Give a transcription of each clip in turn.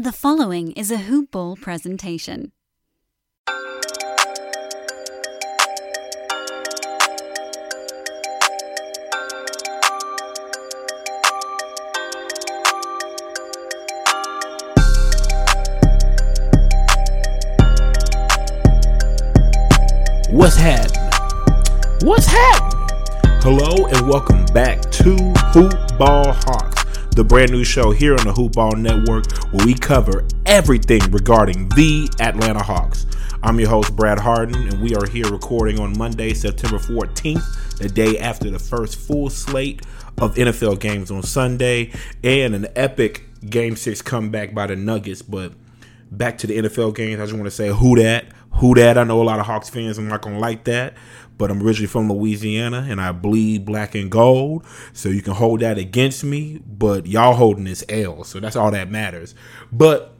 The following is a Hoop Ball presentation. What's happening? What's happening? Hello and welcome back to Hoop Ball Hawks, the brand new show here on the Hoop Ball Network where we cover everything regarding the Atlanta Hawks. I'm your host, Brad Hardin, and we are here recording on Monday, September 14th, the day after the first full slate of NFL games on Sunday and an epic Game 6 comeback by the Nuggets. But back to the NFL games, I just want to say who that, who that. I know a lot of Hawks fans are not going to like that, but I'm originally from Louisiana and I bleed black and gold. So you can hold that against me, but y'all holding this L. So that's all that matters. But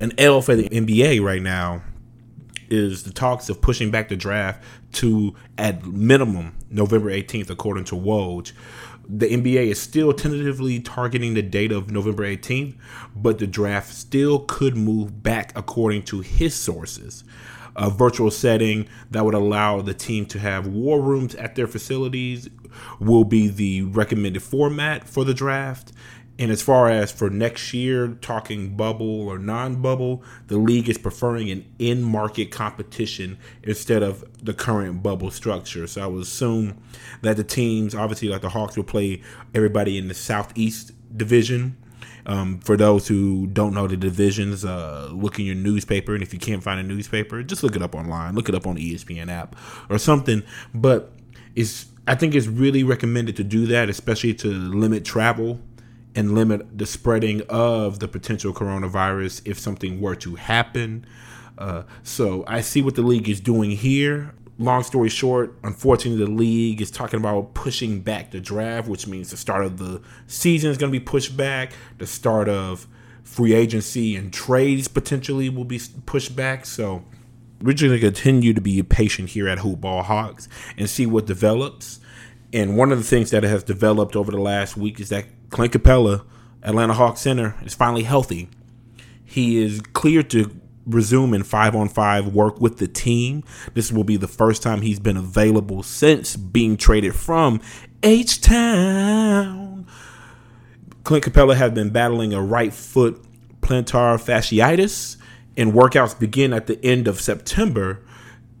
an L for the NBA right now is the talks of pushing back the draft to at minimum November 18th, according to Woj. The NBA is still tentatively targeting the date of November 18th, but the draft still could move back according to his sources. A virtual setting that would allow the team to have war rooms at their facilities will be the recommended format for the draft. And as far as for next year, talking bubble or non bubble, the league is preferring an in market competition instead of the current bubble structure. So I would assume that the teams, obviously, like the Hawks, will play everybody in the Southeast division. Um, for those who don't know the divisions, uh, look in your newspaper. And if you can't find a newspaper, just look it up online. Look it up on the ESPN app or something. But it's, I think it's really recommended to do that, especially to limit travel and limit the spreading of the potential coronavirus if something were to happen. Uh, so I see what the league is doing here. Long story short, unfortunately, the league is talking about pushing back the draft, which means the start of the season is going to be pushed back. The start of free agency and trades potentially will be pushed back. So we're just going to continue to be patient here at Hoop Ball Hawks and see what develops. And one of the things that has developed over the last week is that Clint Capela, Atlanta Hawks center, is finally healthy. He is cleared to resume in five on five work with the team. This will be the first time he's been available since being traded from H Town. Clint Capela has been battling a right foot plantar fasciitis, and workouts begin at the end of September.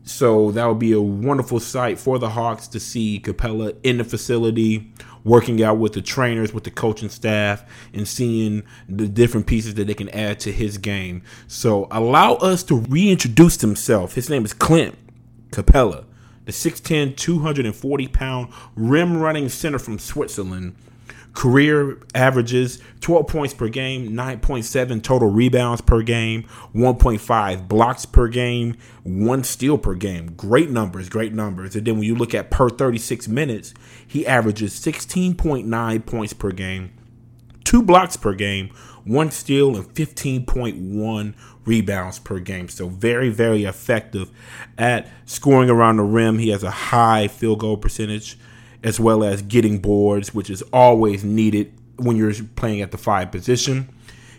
So that would be a wonderful sight for the Hawks to see Capela in the facility, working out with the trainers, with the coaching staff, and seeing the different pieces that they can add to his game. So allow us to reintroduce himself. His name is Clint Capela, the 6'10, 240 pound rim running center from Switzerland. Career averages 12 points per game, 9.7 total rebounds per game, 1.5 blocks per game, one steal per game. Great numbers, great numbers. And then when you look at per 36 minutes, he averages 16.9 points per game, two blocks per game, one steal, and 15.1 rebounds per game. So very, very effective at scoring around the rim. He has a high field goal percentage as well as getting boards, which is always needed when you're playing at the five position.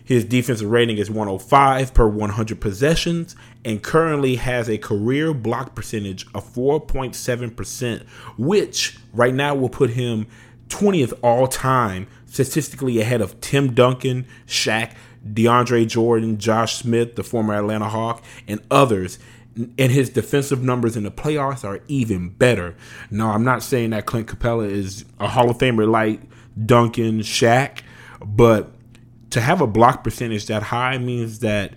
His defensive rating is 105 per 100 possessions and currently has a career block percentage of 4.7%, which right now will put him 20th all time, statistically ahead of Tim Duncan, Shaq, DeAndre Jordan, Josh Smith, the former Atlanta Hawk, and others and his defensive numbers in the playoffs are even better. Now, I'm not saying that Clint Capela is a Hall of Famer like Duncan, Shaq, but to have a block percentage that high means that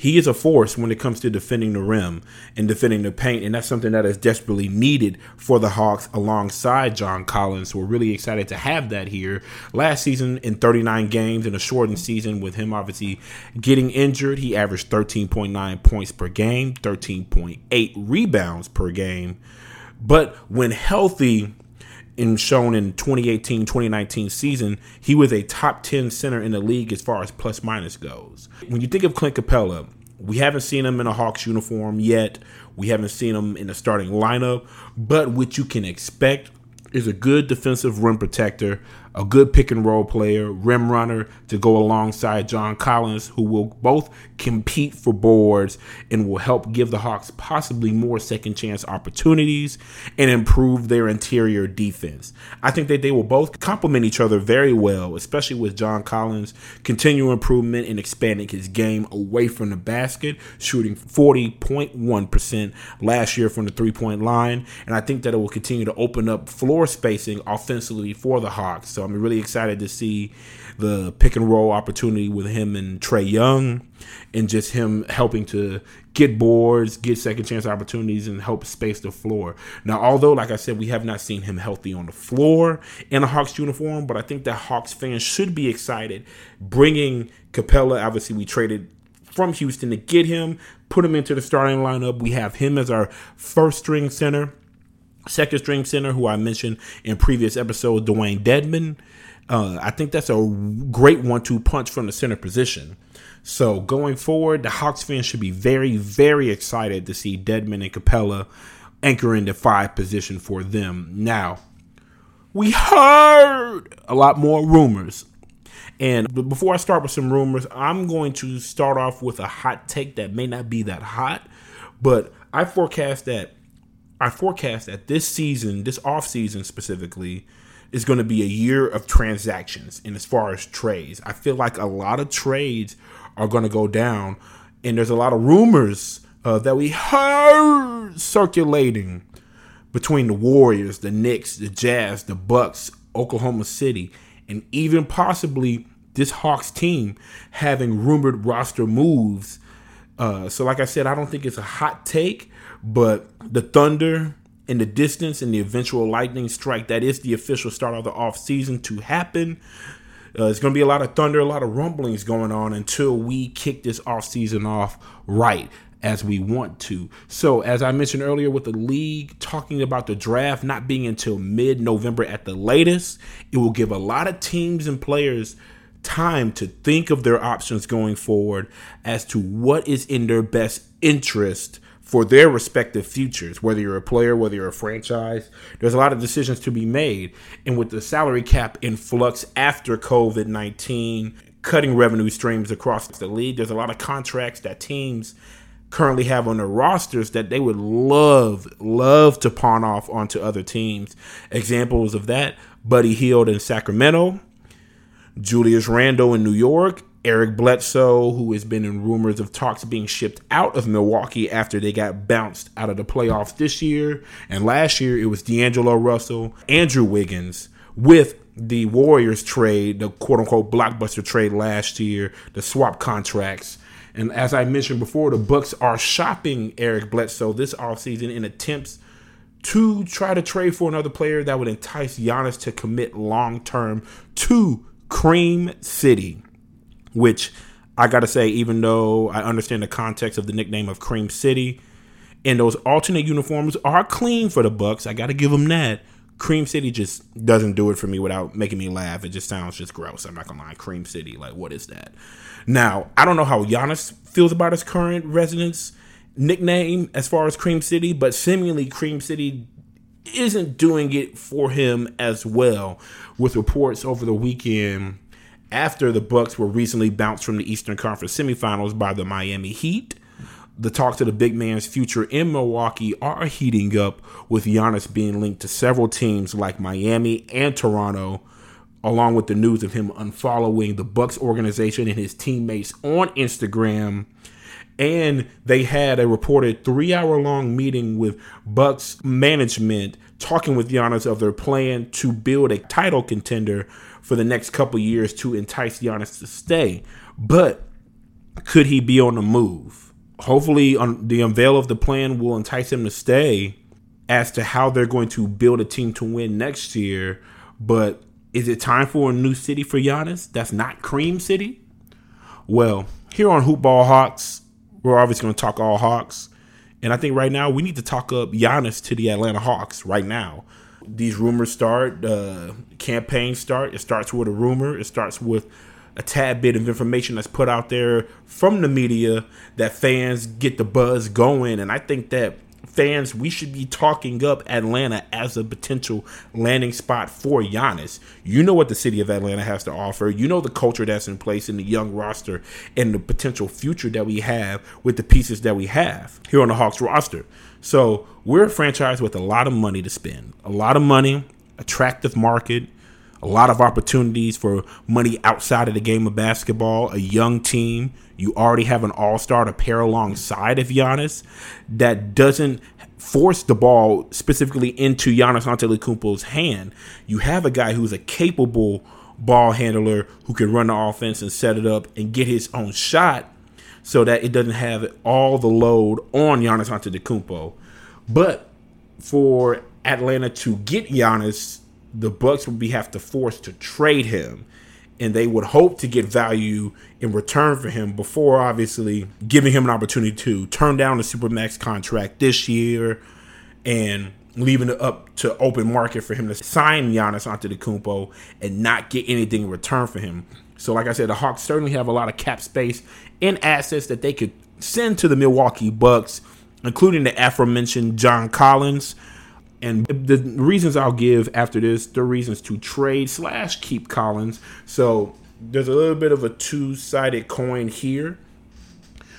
he is a force when it comes to defending the rim and defending the paint, and that's something that is desperately needed for the Hawks alongside John Collins. We're really excited to have that here. Last season, in 39 games in a shortened season, with him obviously getting injured, he averaged 13.9 points per game, 13.8 rebounds per game. But when healthy, in shown in 2018 2019 season, he was a top 10 center in the league as far as plus minus goes. When you think of Clint Capela, we haven't seen him in a Hawks uniform yet. We haven't seen him in the starting lineup, but what you can expect is a good defensive rim protector, a good pick and roll player, rim runner to go alongside John Collins, who will both compete for boards and will help give the Hawks possibly more second chance opportunities and improve their interior defense. I think that they will both complement each other very well, especially with John Collins continual improvement and expanding his game away from the basket, shooting 40.1% last year from the three point line. And I think that it will continue to open up floor spacing offensively for the Hawks. So I'm really excited to see the pick and roll opportunity with him and Trae Young, and just him helping to get boards, get second chance opportunities, and help space the floor. Now, although, like I said, we have not seen him healthy on the floor in a Hawks uniform, but I think that Hawks fans should be excited bringing Capela. Obviously, we traded from Houston to get him, put him into the starting lineup. We have him as our first string center second string center, who I mentioned in previous episode, Dewayne Dedmon. Uh, I think that's a great one-two punch from the center position. So going forward, the Hawks fans should be very, very excited to see Dedmon and Capela anchoring the five position for them. Now, we heard a lot more rumors. And before I start with some rumors, I'm going to start off with a hot take that may not be that hot, but I forecast that I forecast that this season, this off season specifically, is going to be a year of transactions. And as far as trades, I feel like a lot of trades are going to go down, and there's a lot of rumors uh, that we heard circulating between the Warriors, the Knicks, the Jazz, the Bucks, Oklahoma City, and even possibly this Hawks team having rumored roster moves. Uh, so, like I said, I don't think it's a hot take, but the Thunder in the distance and the eventual lightning strike that is the official start of the off season to happen. Uh, it's going to be a lot of thunder, a lot of rumblings going on until we kick this off season off right as we want to. So, as I mentioned earlier, with the league talking about the draft not being until mid November at the latest, it will give a lot of teams and players time to think of their options going forward as to what is in their best interest for their respective futures, whether you're a player, whether you're a franchise. There's a lot of decisions to be made. And with the salary cap in flux after COVID 19, cutting revenue streams across the league, there's a lot of contracts that teams currently have on their rosters that they would love, love to pawn off onto other teams. Examples of that Buddy Hield in Sacramento, Julius Randle in New York, Eric Bledsoe, who has been in rumors of talks being shipped out of Milwaukee after they got bounced out of the playoffs this year. And last year it was D'Angelo Russell, Andrew Wiggins, with the Warriors trade, the quote unquote blockbuster trade last year, the swap contracts. And as I mentioned before, the Bucks are shopping Eric Bledsoe this offseason in attempts to try to trade for another player that would entice Giannis to commit long term to Cream City which I got to say, even though I understand the context of the nickname of Cream City, and those alternate uniforms are clean for the Bucks, I got to give them that. Cream City just doesn't do it for me without making me laugh. It just sounds just gross. I'm not gonna lie. Cream City, like what is that? Now I don't know how Giannis feels about his current residence nickname as far as Cream City, but seemingly Cream City isn't doing it for him as well. With reports over the weekend after the Bucks were recently bounced from the Eastern Conference semifinals by the Miami Heat. The talks of the big man's future in Milwaukee are heating up, with Giannis being linked to several teams like Miami and Toronto, along with the news of him unfollowing the Bucks organization and his teammates on Instagram. And they had a reported three-hour-long meeting with Bucks management, talking with Giannis of their plan to build a title contender for the next couple years to entice Giannis to stay. But could he be on the move? Hopefully, on the unveil of the plan will entice him to stay. As to how they're going to build a team to win next year, but is it time for a new city for Giannis? That's not Cream City. Well, here on Hoopball Hawks, we're obviously going to talk all Hawks, and I think right now we need to talk up Giannis to the Atlanta Hawks right now these rumors start, uh, campaigns start. It starts with a rumor. It starts with a tad bit of information that's put out there from the media that fans get the buzz going. And I think that fans, we should be talking up Atlanta as a potential landing spot for Giannis. You know what the city of Atlanta has to offer. You know the culture that's in place in the young roster and the potential future that we have with the pieces that we have here on the Hawks roster. So we're a franchise with a lot of money to spend, a lot of money, attractive market, a lot of opportunities for money outside of the game of basketball, a young team. You already have an all star to pair alongside of Giannis that doesn't force the ball specifically into Giannis Antetokounmpo's hand. You have a guy who's a capable ball handler who can run the offense and set it up and get his own shot so that it doesn't have all the load on Giannis Antetokounmpo. But for Atlanta to get Giannis, the Bucks would be have to force to trade him, and they would hope to get value in return for him before obviously giving him an opportunity to turn down the supermax contract this year and leaving it up to open market for him to sign Giannis Antetokounmpo and not get anything in return for him. So, like I said, the Hawks certainly have a lot of cap space and assets that they could send to the Milwaukee Bucks, including the aforementioned John Collins. And the reasons I'll give after this, the reasons to trade slash keep Collins. So there's a little bit of a two sided coin here.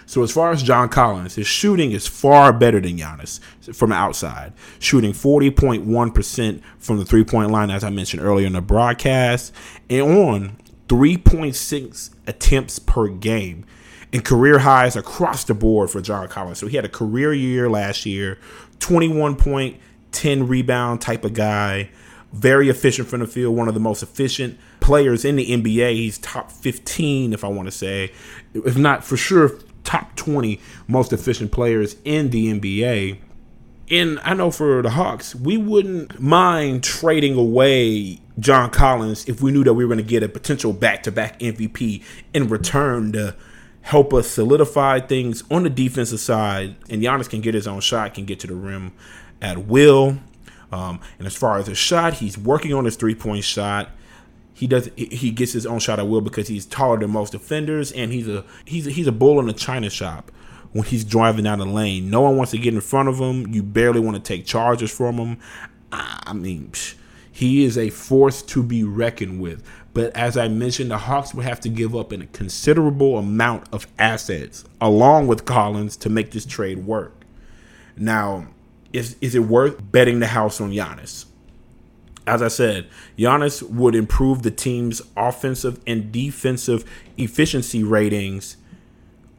So as far as John Collins, his shooting is far better than Giannis from outside, shooting 40.1% from the three point line, as I mentioned earlier in the broadcast, and on 3.6 attempts per game and career highs across the board for John Collins. So he had a career year last year, 21 point, 10 rebound type of guy, very efficient from the field, one of the most efficient players in the NBA. He's top 15, if I want to say, if not for sure, top 20 most efficient players in the NBA. And I know for the Hawks, we wouldn't mind trading away John Collins if we knew that we were going to get a potential back to back MVP in return to help us solidify things on the defensive side. And Giannis can get his own shot, can get to the rim at will. Um, and as far as his shot, he's working on his three point shot. He does he gets his own shot at will because he's taller than most defenders, and he's a he's a, he's a bull in a china shop when he's driving down the lane. No one wants to get in front of him. You barely want to take charges from him. I mean, psh, he is a force to be reckoned with. But as I mentioned, the Hawks would have to give up a considerable amount of assets along with Collins to make this trade work. Now, is is it worth betting the house on Giannis? As I said, Giannis would improve the team's offensive and defensive efficiency ratings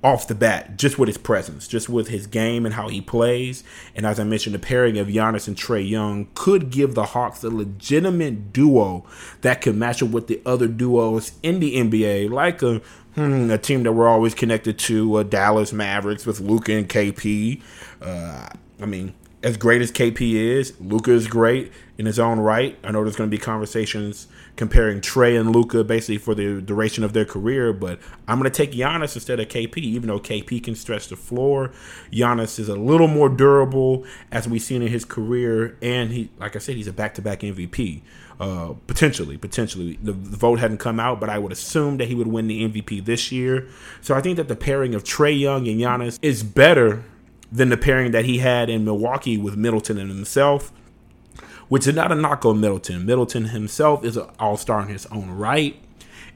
off the bat, just with his presence, just with his game and how he plays. And as I mentioned, the pairing of Giannis and Trae Young could give the Hawks a legitimate duo that could match up with the other duos in the NBA, like a hmm, a team that we're always connected to, uh, Dallas Mavericks with Luka and KP. Uh, I mean, as great as KP is, Luka is great in his own right. I know there's going to be conversations comparing Trae and Luka basically for the duration of their career, but I'm going to take Giannis instead of KP, even though KP can stretch the floor. Giannis is a little more durable, as we've seen in his career, and he, like I said, he's a back-to-back MVP. Uh, potentially, potentially. The, the, vote hadn't come out, but I would assume that he would win the MVP this year. So I think that the pairing of Trae Young and Giannis is better than the pairing that he had in Milwaukee with Middleton and himself which is not a knock on Middleton. Middleton himself is an all star in his own right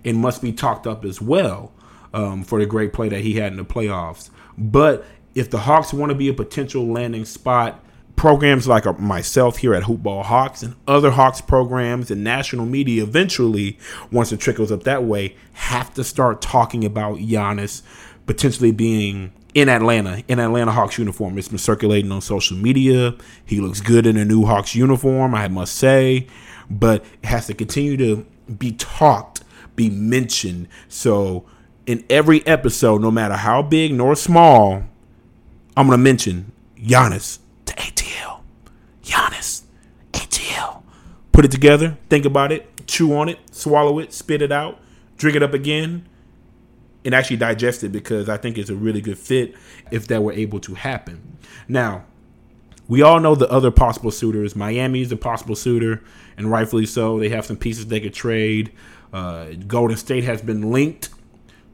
and must be talked up as well um, for the great play that he had in the playoffs. But if the Hawks want to be a potential landing spot, programs like myself here at Hoopball Hawks and other Hawks programs and national media eventually, once it trickles up that way, have to start talking about Giannis potentially being in Atlanta, in Atlanta Hawks uniform. It's been circulating on social media. He looks good in a new Hawks uniform, I must say, but it has to continue to be talked, be mentioned. So in every episode, no matter how big nor small, I'm gonna mention Giannis to ATL. Giannis, ATL. Put it together, think about it, chew on it, swallow it, spit it out, drink it up again and actually digest it because I think it's a really good fit if that were able to happen. Now, we all know the other possible suitors. Miami is a possible suitor, and rightfully so. They have some pieces they could trade. Uh, Golden State has been linked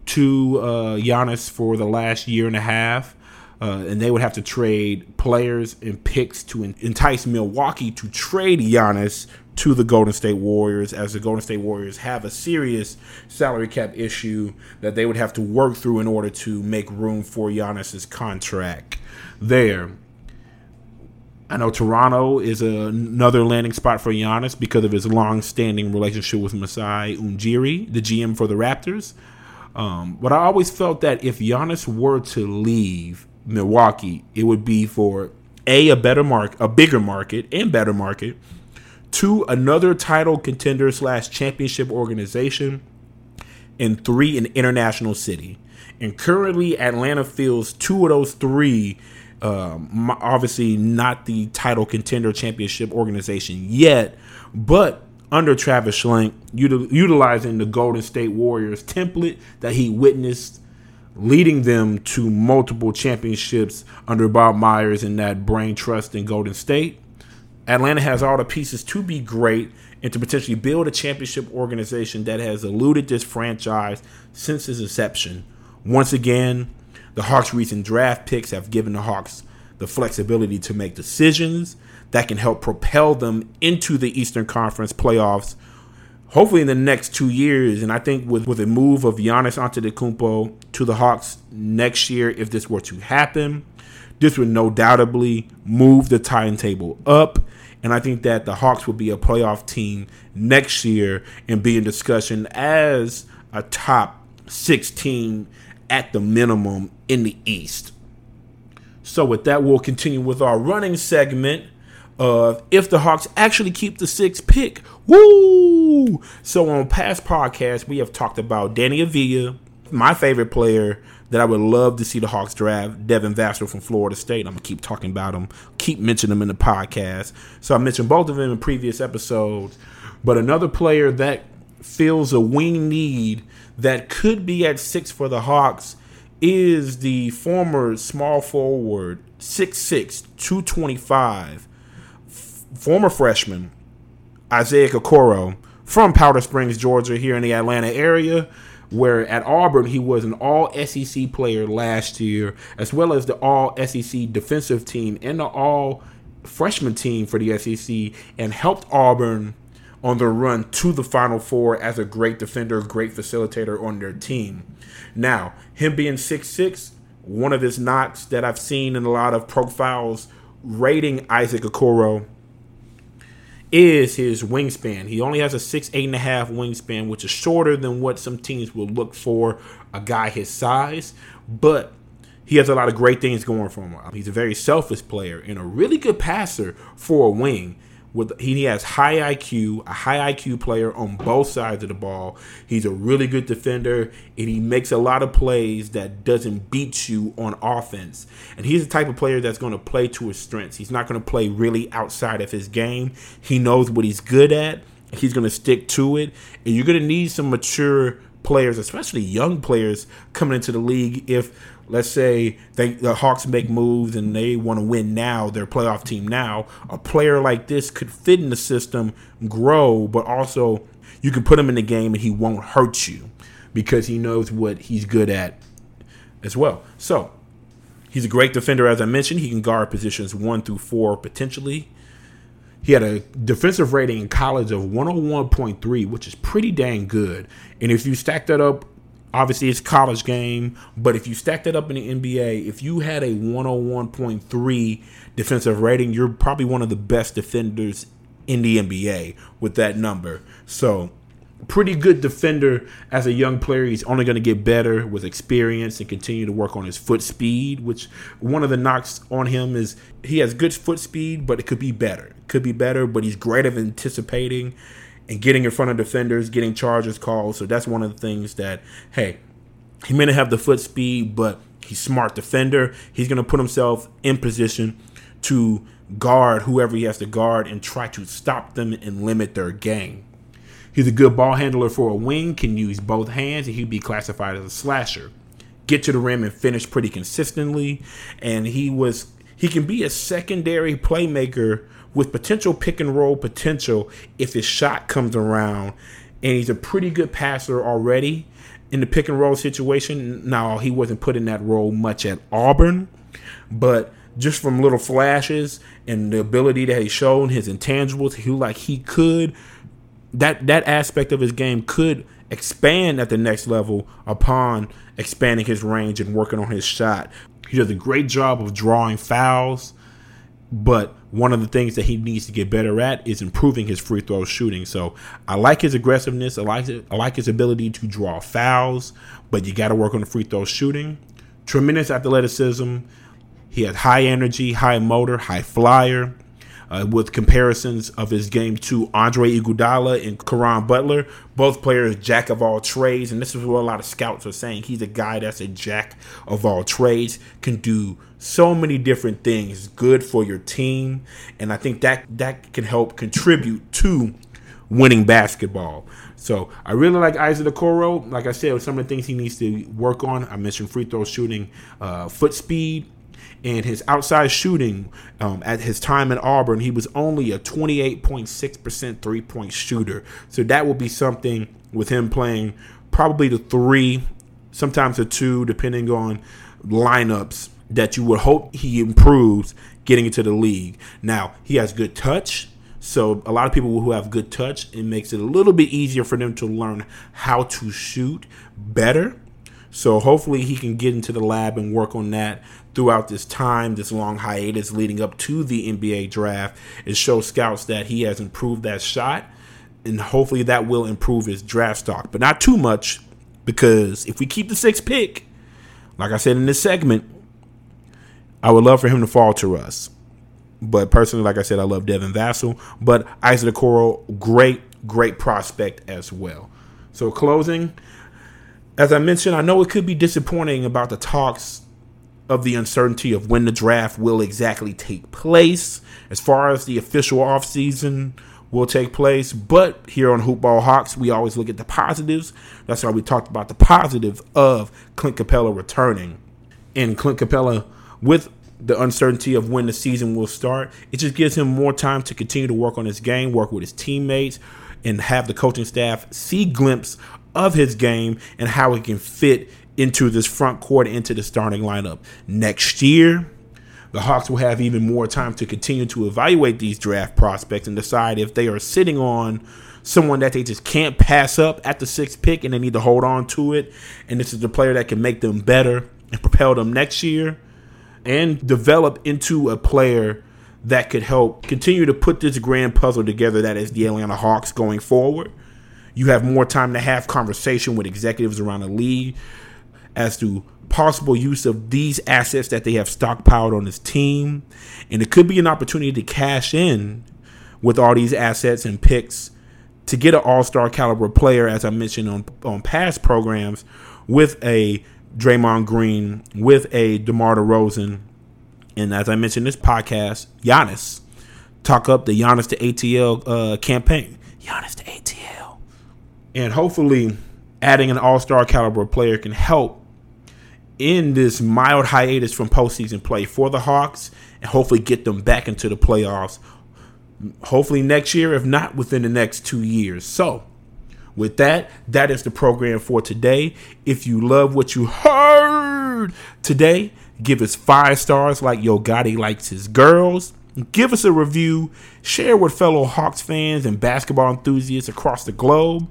to uh, Giannis for the last year and a half. uh, and they would have to trade players and picks to entice Milwaukee to trade Giannis to the Golden State Warriors, as the Golden State Warriors have a serious salary cap issue that they would have to work through in order to make room for Giannis's contract there. I know Toronto is a, another landing spot for Giannis because of his long-standing relationship with Masai Ujiri, the GM for the Raptors. Um, but I always felt that if Giannis were to leave Milwaukee, it would be for a a better mark, a bigger market and better market. Two, another title contender slash championship organization, and three, an international city. And currently, Atlanta feels two of those three um, obviously not the title contender championship organization yet, but under Travis Schlenk, util- utilizing the Golden State Warriors template that he witnessed, leading them to multiple championships under Bob Myers and that brain trust in Golden State. Atlanta has all the pieces to be great and to potentially build a championship organization that has eluded this franchise since its inception. Once again, the Hawks' recent draft picks have given the Hawks the flexibility to make decisions that can help propel them into the Eastern Conference playoffs. Hopefully in the next two years, and I think with, with a move of Giannis Antetokounmpo to the Hawks next year, if this were to happen, this would no doubtably move the timetable up. And I think that the Hawks will be a playoff team next year and be in discussion as a top six team at the minimum in the East. So, with that, we'll continue with our running segment of if the Hawks actually keep the sixth pick. Woo! So, on past podcasts, we have talked about Deni Avdija, my favorite player that I would love to see the Hawks draft, Devin Vassell from Florida State. I'm to keep talking about him, keep mentioning him in the podcast. So, I mentioned both of them in previous episodes. But another player that fills a wing need that could be at six for the Hawks is the former small forward, 6'6, 225, f- former freshman, Isaiah Okoro from Powder Springs, Georgia, here in the Atlanta area. Where at Auburn he was an all SEC player last year, as well as the all SEC defensive team and the all freshman team for the SEC, and helped Auburn on the run to the Final Four as a great defender, great facilitator on their team. Now, him being six six, one of his knocks that I've seen in a lot of profiles rating Isaac Okoro is his wingspan. He only has a six, eight and a half wingspan, which is shorter than what some teams will look for a guy his size, but he has a lot of great things going for him. He's a very selfish player and a really good passer for a wing with he has high IQ, a high IQ player on both sides of the ball. He's a really good defender and he makes a lot of plays that doesn't beat you on offense. And he's the type of player that's going to play to his strengths. He's not going to play really outside of his game. He knows what he's good at. He's going to stick to it. And you're going to need some mature players, especially young players coming into the league if let's say they, the Hawks make moves and they want to win now, their playoff team now, a player like this could fit in the system, grow, but also you can put him in the game and he won't hurt you because he knows what he's good at as well. So he's a great defender, as I mentioned. He can guard positions one through four potentially. He had a defensive rating in college of 101.3, which is pretty dang good. And if you stack that up Obviously, it's college game, but if you stack that up in the NBA, if you had a 101.3 defensive rating, you're probably one of the best defenders in the NBA with that number. So, pretty good defender as a young player. He's only going to get better with experience and continue to work on his foot speed, which one of the knocks on him is he has good foot speed, but it could be better. Could be better, but he's great at anticipating and getting in front of defenders, getting charges called. So that's one of the things that, hey, he may not have the foot speed, but he's smart defender. He's going to put himself in position to guard whoever he has to guard and try to stop them and limit their game. He's a good ball handler for a wing, can use both hands, and he'd be classified as a slasher. Get to the rim and finish pretty consistently, and he was he can be a secondary playmaker with potential pick and roll potential if his shot comes around. And he's a pretty good passer already in the pick and roll situation. Now, he wasn't put in that role much at Auburn, but just from little flashes and the ability that he's shown, his intangibles, he like he could that that aspect of his game could expand at the next level upon expanding his range and working on his shot. He does a great job of drawing fouls, but one of the things that he needs to get better at is improving his free throw shooting. So I like his aggressiveness. I like. I like his ability to draw fouls, but you got to work on the free throw shooting. Tremendous athleticism. He has high energy, high motor, high flyer uh, with comparisons of his game to Andre Iguodala and Caron Butler, both players jack of all trades, and this is what a lot of scouts are saying. He's a guy that's a jack of all trades, can do so many different things, good for your team, and I think that that can help contribute to winning basketball. So I really like Isaac Okoro. Like I said, some of the things he needs to work on. I mentioned free throw shooting, uh, foot speed, and his outside shooting um, at his time in Auburn, he was only a 28.6% three point shooter. So that will be something with him playing probably the three, sometimes the two, depending on lineups that you would hope he improves getting into the league. Now, he has good touch. So a lot of people who have good touch, it makes it a little bit easier for them to learn how to shoot better. So hopefully he can get into the lab and work on that throughout this time, this long hiatus leading up to the NBA draft, it shows scouts that he has improved that shot, and hopefully that will improve his draft stock, but not too much because if we keep the sixth pick, like I said in this segment, I would love for him to fall to us. But personally, like I said, I love Devin Vassell, but Isaac Okoro, great, great prospect as well. So closing, as I mentioned, I know it could be disappointing about the talks of the uncertainty of when the draft will exactly take place, as far as the official offseason will take place. But here on Hoopball Hawks, we always look at the positives. That's why we talked about the positive of Clint Capela returning. And Clint Capela, with the uncertainty of when the season will start, it just gives him more time to continue to work on his game, work with his teammates, and have the coaching staff see glimpse of his game and how it can fit into this front court, into the starting lineup. Next year, the Hawks will have even more time to continue to evaluate these draft prospects and decide if they are sitting on someone that they just can't pass up at the sixth pick and they need to hold on to it. And this is the player that can make them better and propel them next year and develop into a player that could help continue to put this grand puzzle together that is the Atlanta Hawks going forward. You have more time to have conversation with executives around the league as to possible use of these assets that they have stockpiled on this team. And it could be an opportunity to cash in with all these assets and picks to get an all star caliber player, as I mentioned on, on past programs, with a Draymond Green, with a DeMar DeRozan, and as I mentioned this podcast, Giannis. Talk up the Giannis to ATL uh, campaign. Giannis to ATL. And hopefully, adding an all star caliber player can help in this mild hiatus from postseason play for the Hawks and hopefully get them back into the playoffs. Hopefully next year, if not within the next two years. So, with that, that is the program for today. If you love what you heard today, give us five stars like Yo Gotti likes his girls. Give us a review. Share with fellow Hawks fans and basketball enthusiasts across the globe.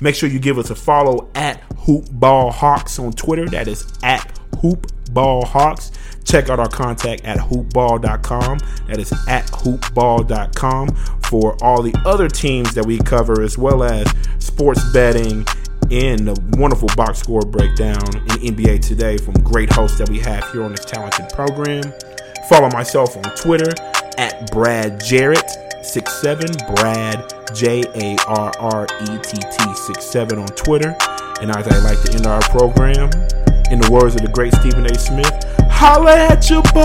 Make sure you give us a follow at Hoopball Hawks on Twitter. That is at Hoopball Hawks. Check out our contact at hoopball.com. That is at hoopball.com for all the other teams that we cover, as well as sports betting and the wonderful box score breakdown in NBA today from great hosts that we have here on this talented program. Follow myself on Twitter at Brad Jarrett. Six seven Brad J A R R E T T six seven on Twitter. And as I like to end our program, in the words of the great Stephen A. Smith, holla at your boy!